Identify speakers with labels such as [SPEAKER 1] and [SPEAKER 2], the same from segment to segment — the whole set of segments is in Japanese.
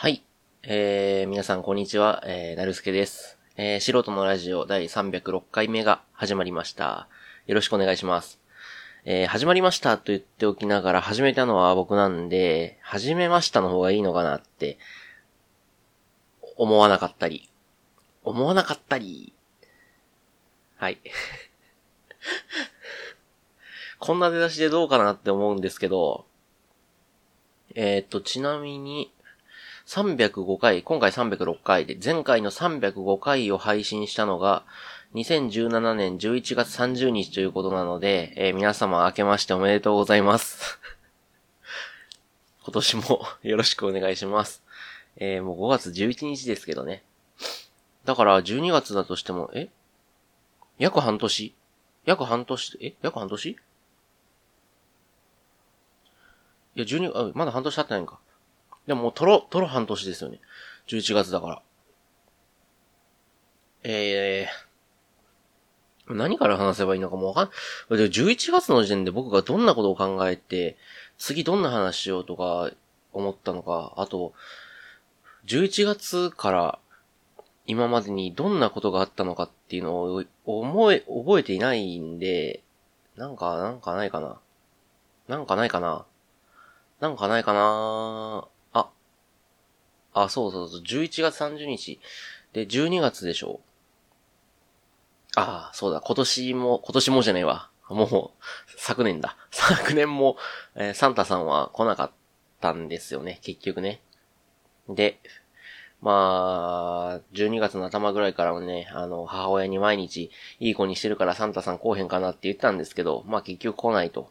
[SPEAKER 1] はい。えー、皆さんこんにちは、えー、なるすけです。えー、素人のラジオ第306回目が始まりました。よろしくお願いします。えー、始まりましたと言っておきながら始めたのは僕なんで、始めましたの方がいいのかなって、思わなかったり、思わなかったり、はい。こんな出だしでどうかなって思うんですけど、えー、っと、ちなみに、305回、今回306回で、前回の305回を配信したのが、2017年11月30日ということなので、えー皆様明けましておめでとうございます。今年も よろしくお願いします。えーもう5月11日ですけどね。だから12月だとしても、え？約半年？約半年、え？約半年？いや、12、あ、まだ半年経ってないんか。でももうとろ、とろ半年ですよね。11月だから。えー、何から話せばいいのかもわかん、で11月の時点で僕がどんなことを考えて、次どんな話しようとか思ったのか、あと、11月から今までにどんなことがあったのかっていうのを思え、覚えていないんで、なんか、なんかないかな。なんかないかな。なんかないかなあ。そうそうそう、11月30日。で、12月でしょああ、そうだ、今年も、今年もじゃねえわ。もう、昨年だ。昨年も、えーサンタさんは来なかったんですよね、結局ね。で、まあ、12月の頭ぐらいからもね、あの、母親に毎日、いい子にしてるからサンタさん来おへんかなって言ったんですけど、まあ結局来ないと。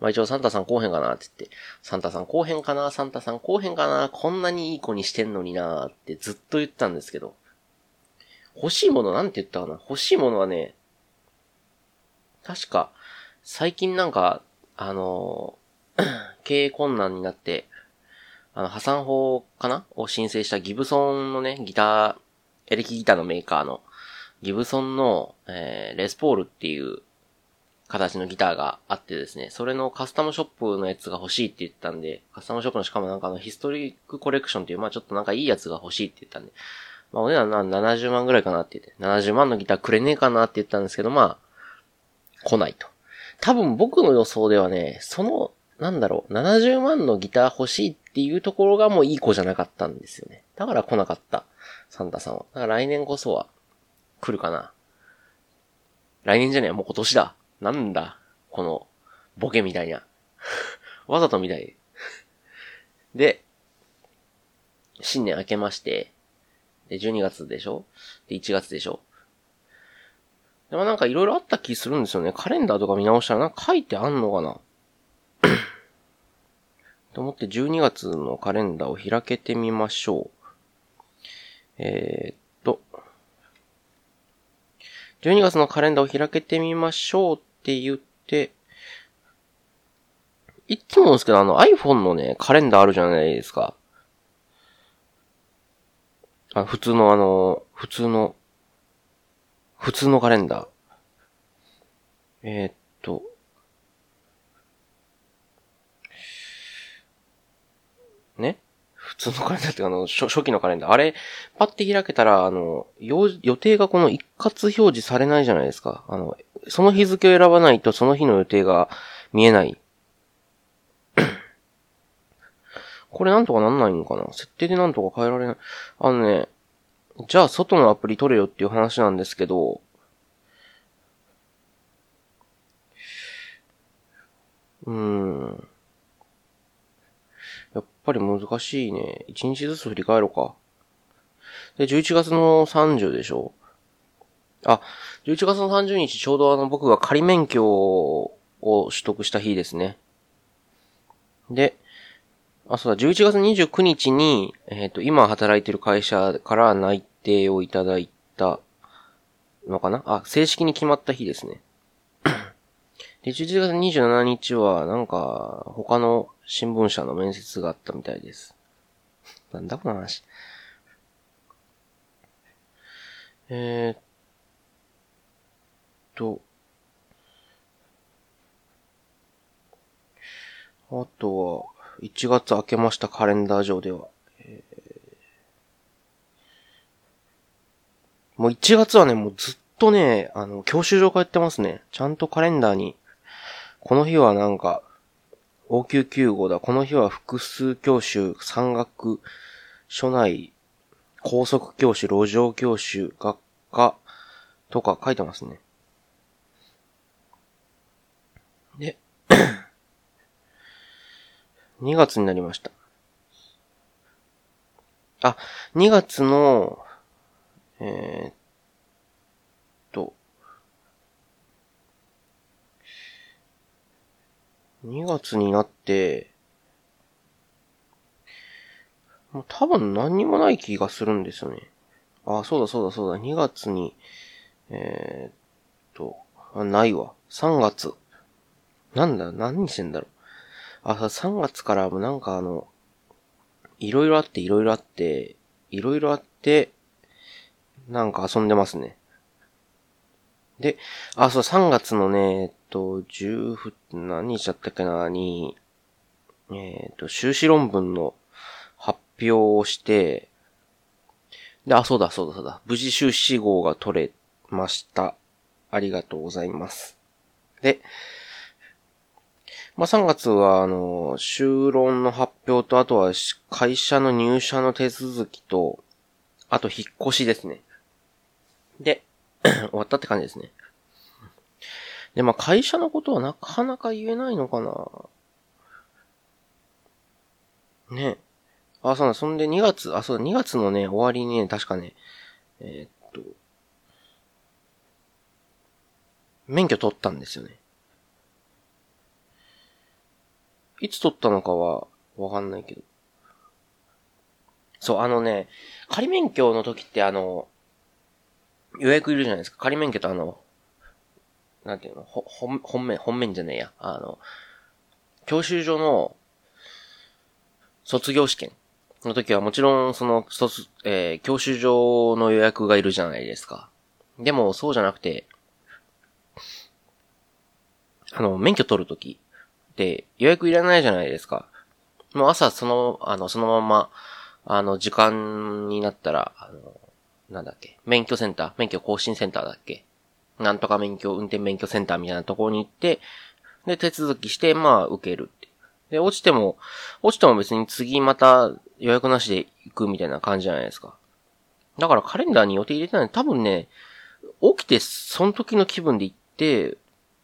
[SPEAKER 1] まあ一応サンタさん来おへんかなって言って、サンタさん来おへんかなサンタさん来おへんかなこんなにいい子にしてんのになってずっと言ったんですけど、欲しいものなんて言ったかな？欲しいものはね、確か、最近なんか、あの 経営困難になって、あの、破産法かな？を申請したギブソンのね、ギター、エレキギターのメーカーの、ギブソンの、えーレスポールっていう形のギターがあってですね、それのカスタムショップのやつが欲しいって言ったんで、カスタムショップのしかもなんかあのヒストリックコレクションっていう、まあちょっとなんかいいやつが欲しいって言ったんで、まあお値段な70万ぐらいかなって言って、70万のギターくれねえかなって言ったんですけど、まあ、来ないと。多分僕の予想ではね、その、なんだろう、70万のギター欲しいっていうところがもういい子じゃなかったんですよね。だから来なかった、サンタさんは。だから来年こそは、来るかな。来年じゃねえ、もう今年だ。なんだ、この、ボケみたいな。わざとみたい。で、新年明けまして、で、12月でしょ？で、1月でしょ？でもなんかいろいろあった気するんですよね。カレンダーとか見直したらなんか書いてあんのかな？と思って12月のカレンダーを開けてみましょう。えー、っと、12月のカレンダーを開けてみましょうって言って、いつもですけど、あの iPhone のね、カレンダーあるじゃないですか。あ、普通のあの、普通の、普通のカレンダー。えー、っと、ね？普通のカレンダーっていうかあの、初初期のカレンダー。あれ、パッて開けたら、あの、予定がこの一括表示されないじゃないですか。あの、その日付を選ばないとその日の予定が見えない。これなんとかなんないのかな？設定でなんとか変えられない。あのね、じゃあ外のアプリ取れよっていう話なんですけど、うーん。やっぱり難しいね。一日ずつ振り返ろうか。で、11月の30でしょあ、11月の30日ちょうどあの僕が仮免許を取得した日ですね。で、あ、そうだ、11月29日に、えっ、と、今働いてる会社から内定をいただいたのかな？あ、正式に決まった日ですね。で、11月27日は、なんか、他の新聞社の面接があったみたいです。なんだこの話。えー、っと、あとは、1月明けましたカレンダー上では。もう1月はね、もうずっとね、あの、教習所通ってますね。ちゃんとカレンダーにこの日はなんか、応急救護だ。この日は複数教習、山岳、所内、高速教習、路上教習、学科、とか書いてますね。で、2月になりました。あ、2月の、えー、2月になって、もう多分何にもない気がするんですよね。あ、そうだそうだそうだ。2月に、えー、っと、あ、ないわ。3月。なんだ、何してんだろう。あ、3月からもなんかあの、いろいろあって、いろいろあって、いろいろあって、なんか遊んでますね。で、あ、そう、3月のね、えっと、10、何日だったっけな、に、えっと、修士論文の発表をして、で、あ、そうだ、そうだ、そうだ。無事修士号が取れました。ありがとうございます。で、まあ、3月は、あの、修論の発表と、あとは会社の入社の手続きと、あと引っ越しですね。で、終わったって感じですね。で、まあ、会社のことはなかなか言えないのかなね。あ、そうだ、そんで2月、あ、そうだ、2月のね、終わりにね、確かね、えー、っと、免許取ったんですよね。いつ取ったのかはわかんないけど。そう、あのね、仮免許の時ってあの、予約いるじゃないですか。仮免許とあの、なんていうの、ほ、本、本面、本面じゃねえや。あの、教習所の卒業試験の時はもちろん、その、卒、えー、教習所の予約がいるじゃないですか。でも、そうじゃなくて、あの、免許取るとき、って予約いらないじゃないですか。もう朝その、あの、そのまま、あの、時間になったら、あの、なんだっけ、免許センター、免許更新センターだっけ？なんとか免許、運転免許センターみたいなところに行って、で、手続きして、まあ、受けるって。で、落ちても、落ちても別に次また予約なしで行くみたいな感じじゃないですか。だからカレンダーに予定入れてない多分ね、起きてその時の気分で行って、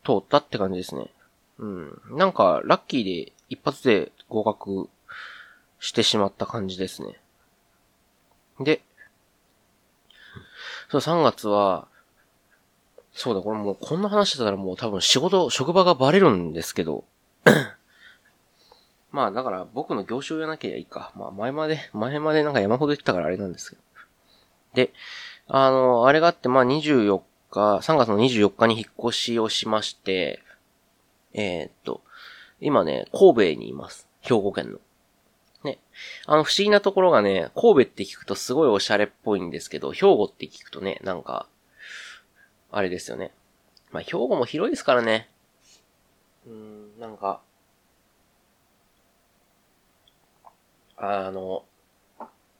[SPEAKER 1] 通ったって感じですね。うん。なんか、ラッキーで一発で合格してしまった感じですね。で、そう、3月は、そうだ、これもうこんな話してたらもう多分仕事、職場がバレるんですけど、まあだから僕の業種を言わなきゃいいか。まあ前まで、前までなんか山ほど言ったからあれなんですけど。で、あの、あれがあってまあ24日、3月の24日に引っ越しをしまして、えー、っと、今ね、神戸にいます。兵庫県の。ね。あの、不思議なところがね、神戸って聞くとすごいおしゃれっぽいんですけど、兵庫って聞くとね、なんか、あれですよね。まあ、兵庫も広いですからね。うん、なんか、あの、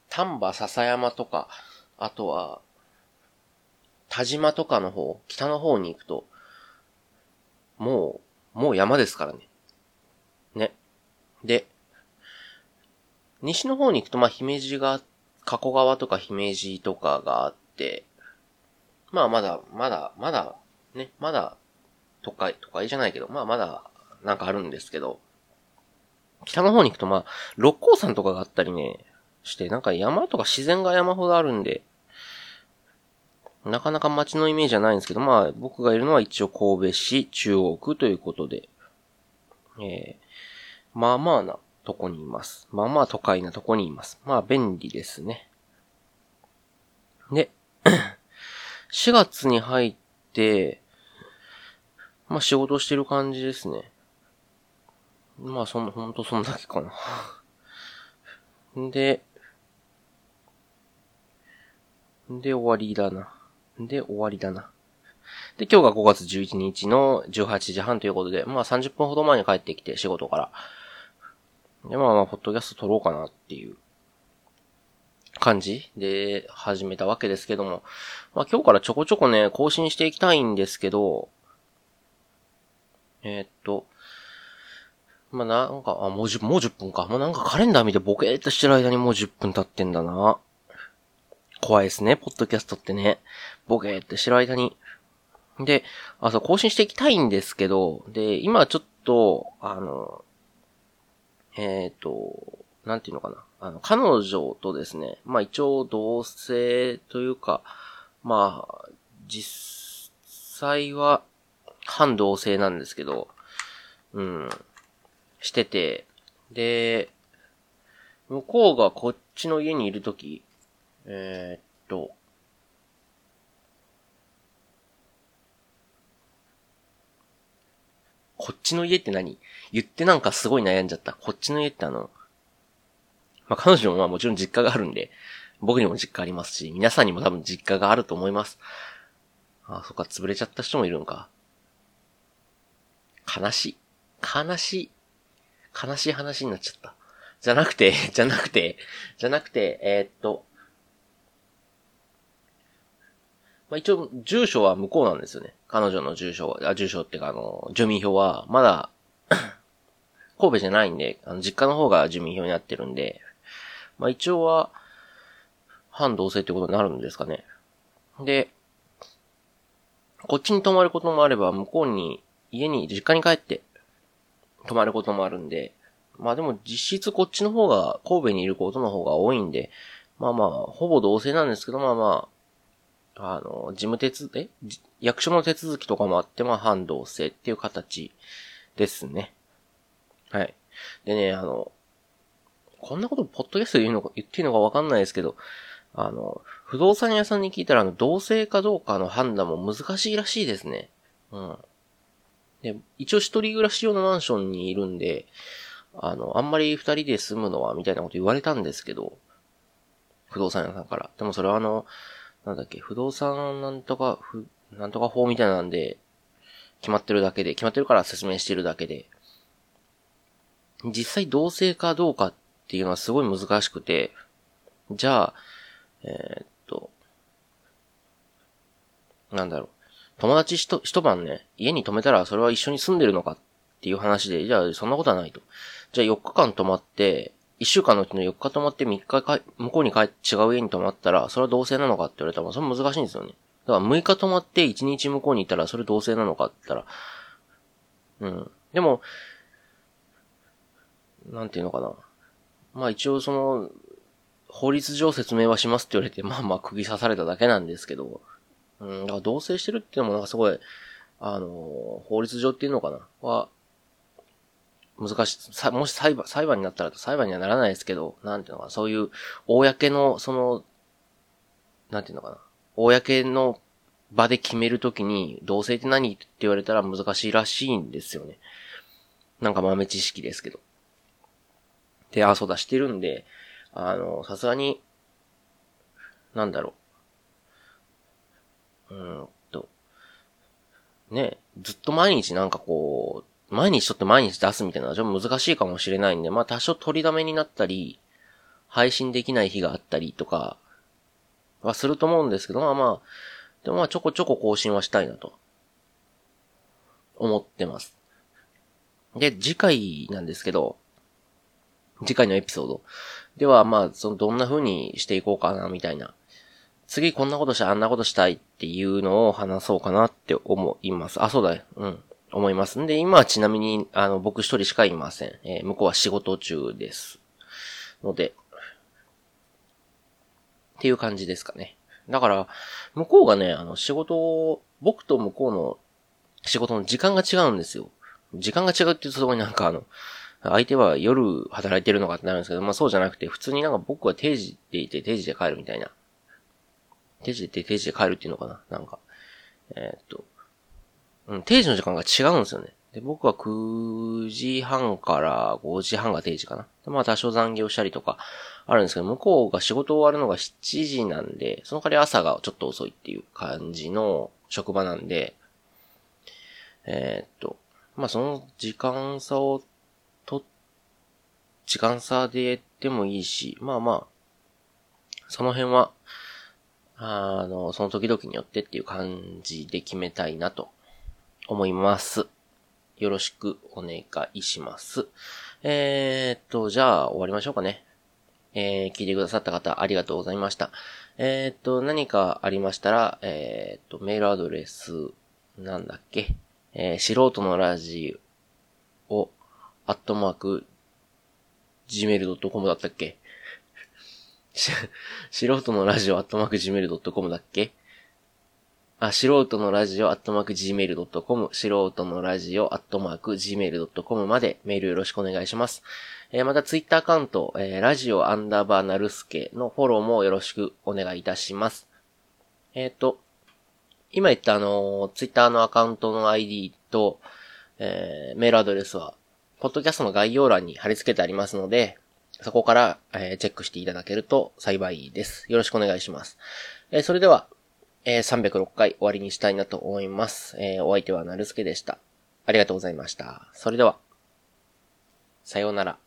[SPEAKER 1] 丹波篠山とか、あとは、田島とかの方、北の方に行くと、もう、もう山ですからね。ね。で、西の方に行くと、まあ、姫路が、加古川とか姫路とかがあって、まあ、まだ、まだ、まだ、ね、まだ、都会、都会じゃないけど、まあ、まだ、なんかあるんですけど、北の方に行くと、まあ、六甲山とかがあったりね、して、なんか山とか自然が山ほどあるんで、なかなか街のイメージはないんですけど、まあ、僕がいるのは一応神戸市中央区ということで、えー、まあまあなとこにいます。まあまあ都会なとこにいます。まあ便利ですね。で、4月に入って、まあ仕事してる感じですね。まあそんな、ほんとそんだけかな。で、で終わりだな。で、終わりだな。で、今日が5月11日の18時半ということで、まあ30分ほど前に帰ってきて、仕事から。で、まあまあ、ポッドキャスト撮ろうかなっていう感じで始めたわけですけども、まあ今日からちょこちょこね、更新していきたいんですけど、えー、っと、まあ、なんか、あ、もう10、もう10分か。もうなんかカレンダー見てボケーっとしてる間にもう10分経ってんだな。怖いですね、ポッドキャストってね。ボケーってしてる間に。で、あ、そう、更新していきたいんですけど、で、今ちょっと、あの、えっ、ー、と、なんていうのかな。あの、彼女とですね、まあ一応同性というか、まあ、実際は反同性なんですけど、うん、してて、で、向こうがこっちの家にいるとき、えー、っと、こっちの家って何？言ってなんかすごい悩んじゃった。こっちの家ってあの、まあ、彼女もまあもちろん実家があるんで、僕にも実家ありますし、皆さんにも多分実家があると思います。ああ、そっか、潰れちゃった人もいるんか。悲しい。悲しい。悲しい話になっちゃった。じゃなくて、じゃなくて、じゃなくて、えー、っと、まあ、一応、住所は向こうなんですよね。彼女の住所は、あ、住所っていうか、あの、住民票は、まだ 神戸じゃないんで、あの、実家の方が住民票になってるんで、まあ一応は、反同性ってことになるんですかね。で、こっちに泊まることもあれば、向こうに、家に、実家に帰って、泊まることもあるんで、まあでも実質こっちの方が、神戸にいることの方が多いんで、まあまあ、ほぼ同性なんですけど、まあまあ、あの、事務手続え？役所の手続きとかもあって、まあ、反同性っていう形ですね。はい。でね、あの、こんなことポッドキャストで言うのか、言っていいのかわかんないですけど、あの、不動産屋さんに聞いたら、あの、同性かどうかの判断も難しいらしいですね。うん。で、一応一人暮らし用のマンションにいるんで、あの、あんまり二人で住むのは、みたいなこと言われたんですけど、不動産屋さんから。でもそれはあの、なんだっけ、不動産なんとか、ふ、なんとか法みたいなんで、決まってるだけで、決まってるから説明してるだけで、実際同性かどうかっていうのはすごい難しくて、じゃあ、えー、っと、なんだろう。友達一一晩ね、家に泊めたらそれは一緒に住んでるのかっていう話で、じゃあそんなことはないと。じゃあ4日間泊まって、1週間のうちの4日泊まって3日か向こうに帰って違う家に泊まったら、それは同性なのかって言われたら、それ難しいんですよね。だから6日泊まって1日向こうに行ったら、それ同性なのかって言ったら、うん。でも、なんていうのかな。まあ一応その、法律上説明はしますって言われて、まあまあ釘刺されただけなんですけど、うん、だから同棲してるっていうのもなんかすごい、あの、法律上っていうのかなは、難しい、さ、もし裁判、裁判になったら裁判にはならないですけど、なんていうのかな、そういう、公の、その、なんていうのかな、公の場で決めるときに、同性って何って言われたら難しいらしいんですよね。なんか豆知識ですけど。で、あ、そうだ、してるんで、あの、さすがに、なんだろう。うんと、ね、ずっと毎日なんかこう、毎日ちょっと毎日出すみたいなのはちょっと難しいかもしれないんで、まあ多少取りだめになったり、配信できない日があったりとか、はすると思うんですけど、まあまあ、でもまあちょこちょこ更新はしたいなと、思ってます。で、次回なんですけど、次回のエピソード。では、まあ、その、どんな風にしていこうかな、みたいな。次こんなことしたい、あんなことしたいっていうのを話そうかなって思います。あ、そうだよ。うん。思います。んで、今はちなみに、あの、僕一人しかいません。えー、向こうは仕事中です。ので、っていう感じですかね。だから、向こうがね、あの、仕事を、僕と向こうの仕事の時間が違うんですよ。時間が違うって言うとそこになんかあの、相手は夜働いてるのかってなるんですけど、まあそうじゃなくて、普通になんか僕は定時でいて定時で帰るみたいな。定時でいて定時で帰るっていうのかななんか。えー、っと。うん、定時の時間が違うんですよね。で、僕は9時半から5時半が定時かな。まあ多少残業したりとかあるんですけど、向こうが仕事終わるのが7時なんで、その代わり朝がちょっと遅いっていう感じの職場なんで、えー、っと、まあその時間差をと時間差でやってもいいし、まあまあ、その辺は、あの、その時々によってっていう感じで決めたいなと思います。よろしくお願いします。えー、っと、じゃあ終わりましょうかね。えー、聞いてくださった方ありがとうございました。えー、っと、何かありましたら、えー、っと、メールアドレス、なんだっけ？えー、素人のラジオ、アットマーク、gmail.com だったっけ？素人のラジオアットマーク gmail.com だっけ？あ、素人のラジオアットマーク gmail.com、素人のラジオアットマーク gmail.com までメールよろしくお願いします。えー、またツイッターアカウント、えー、ラジオアンダーバーナルスケのフォローもよろしくお願いいたします。えっ、ー、と、今言ったあの、ツイッターのアカウントの ID と、えー、メールアドレスは、ポッドキャストの概要欄に貼り付けてありますので、そこから、えー、チェックしていただけると幸いです。よろしくお願いします。えー、それでは、えー、306回終わりにしたいなと思います。えー、お相手はなるすけでした。ありがとうございました。それでは、さようなら。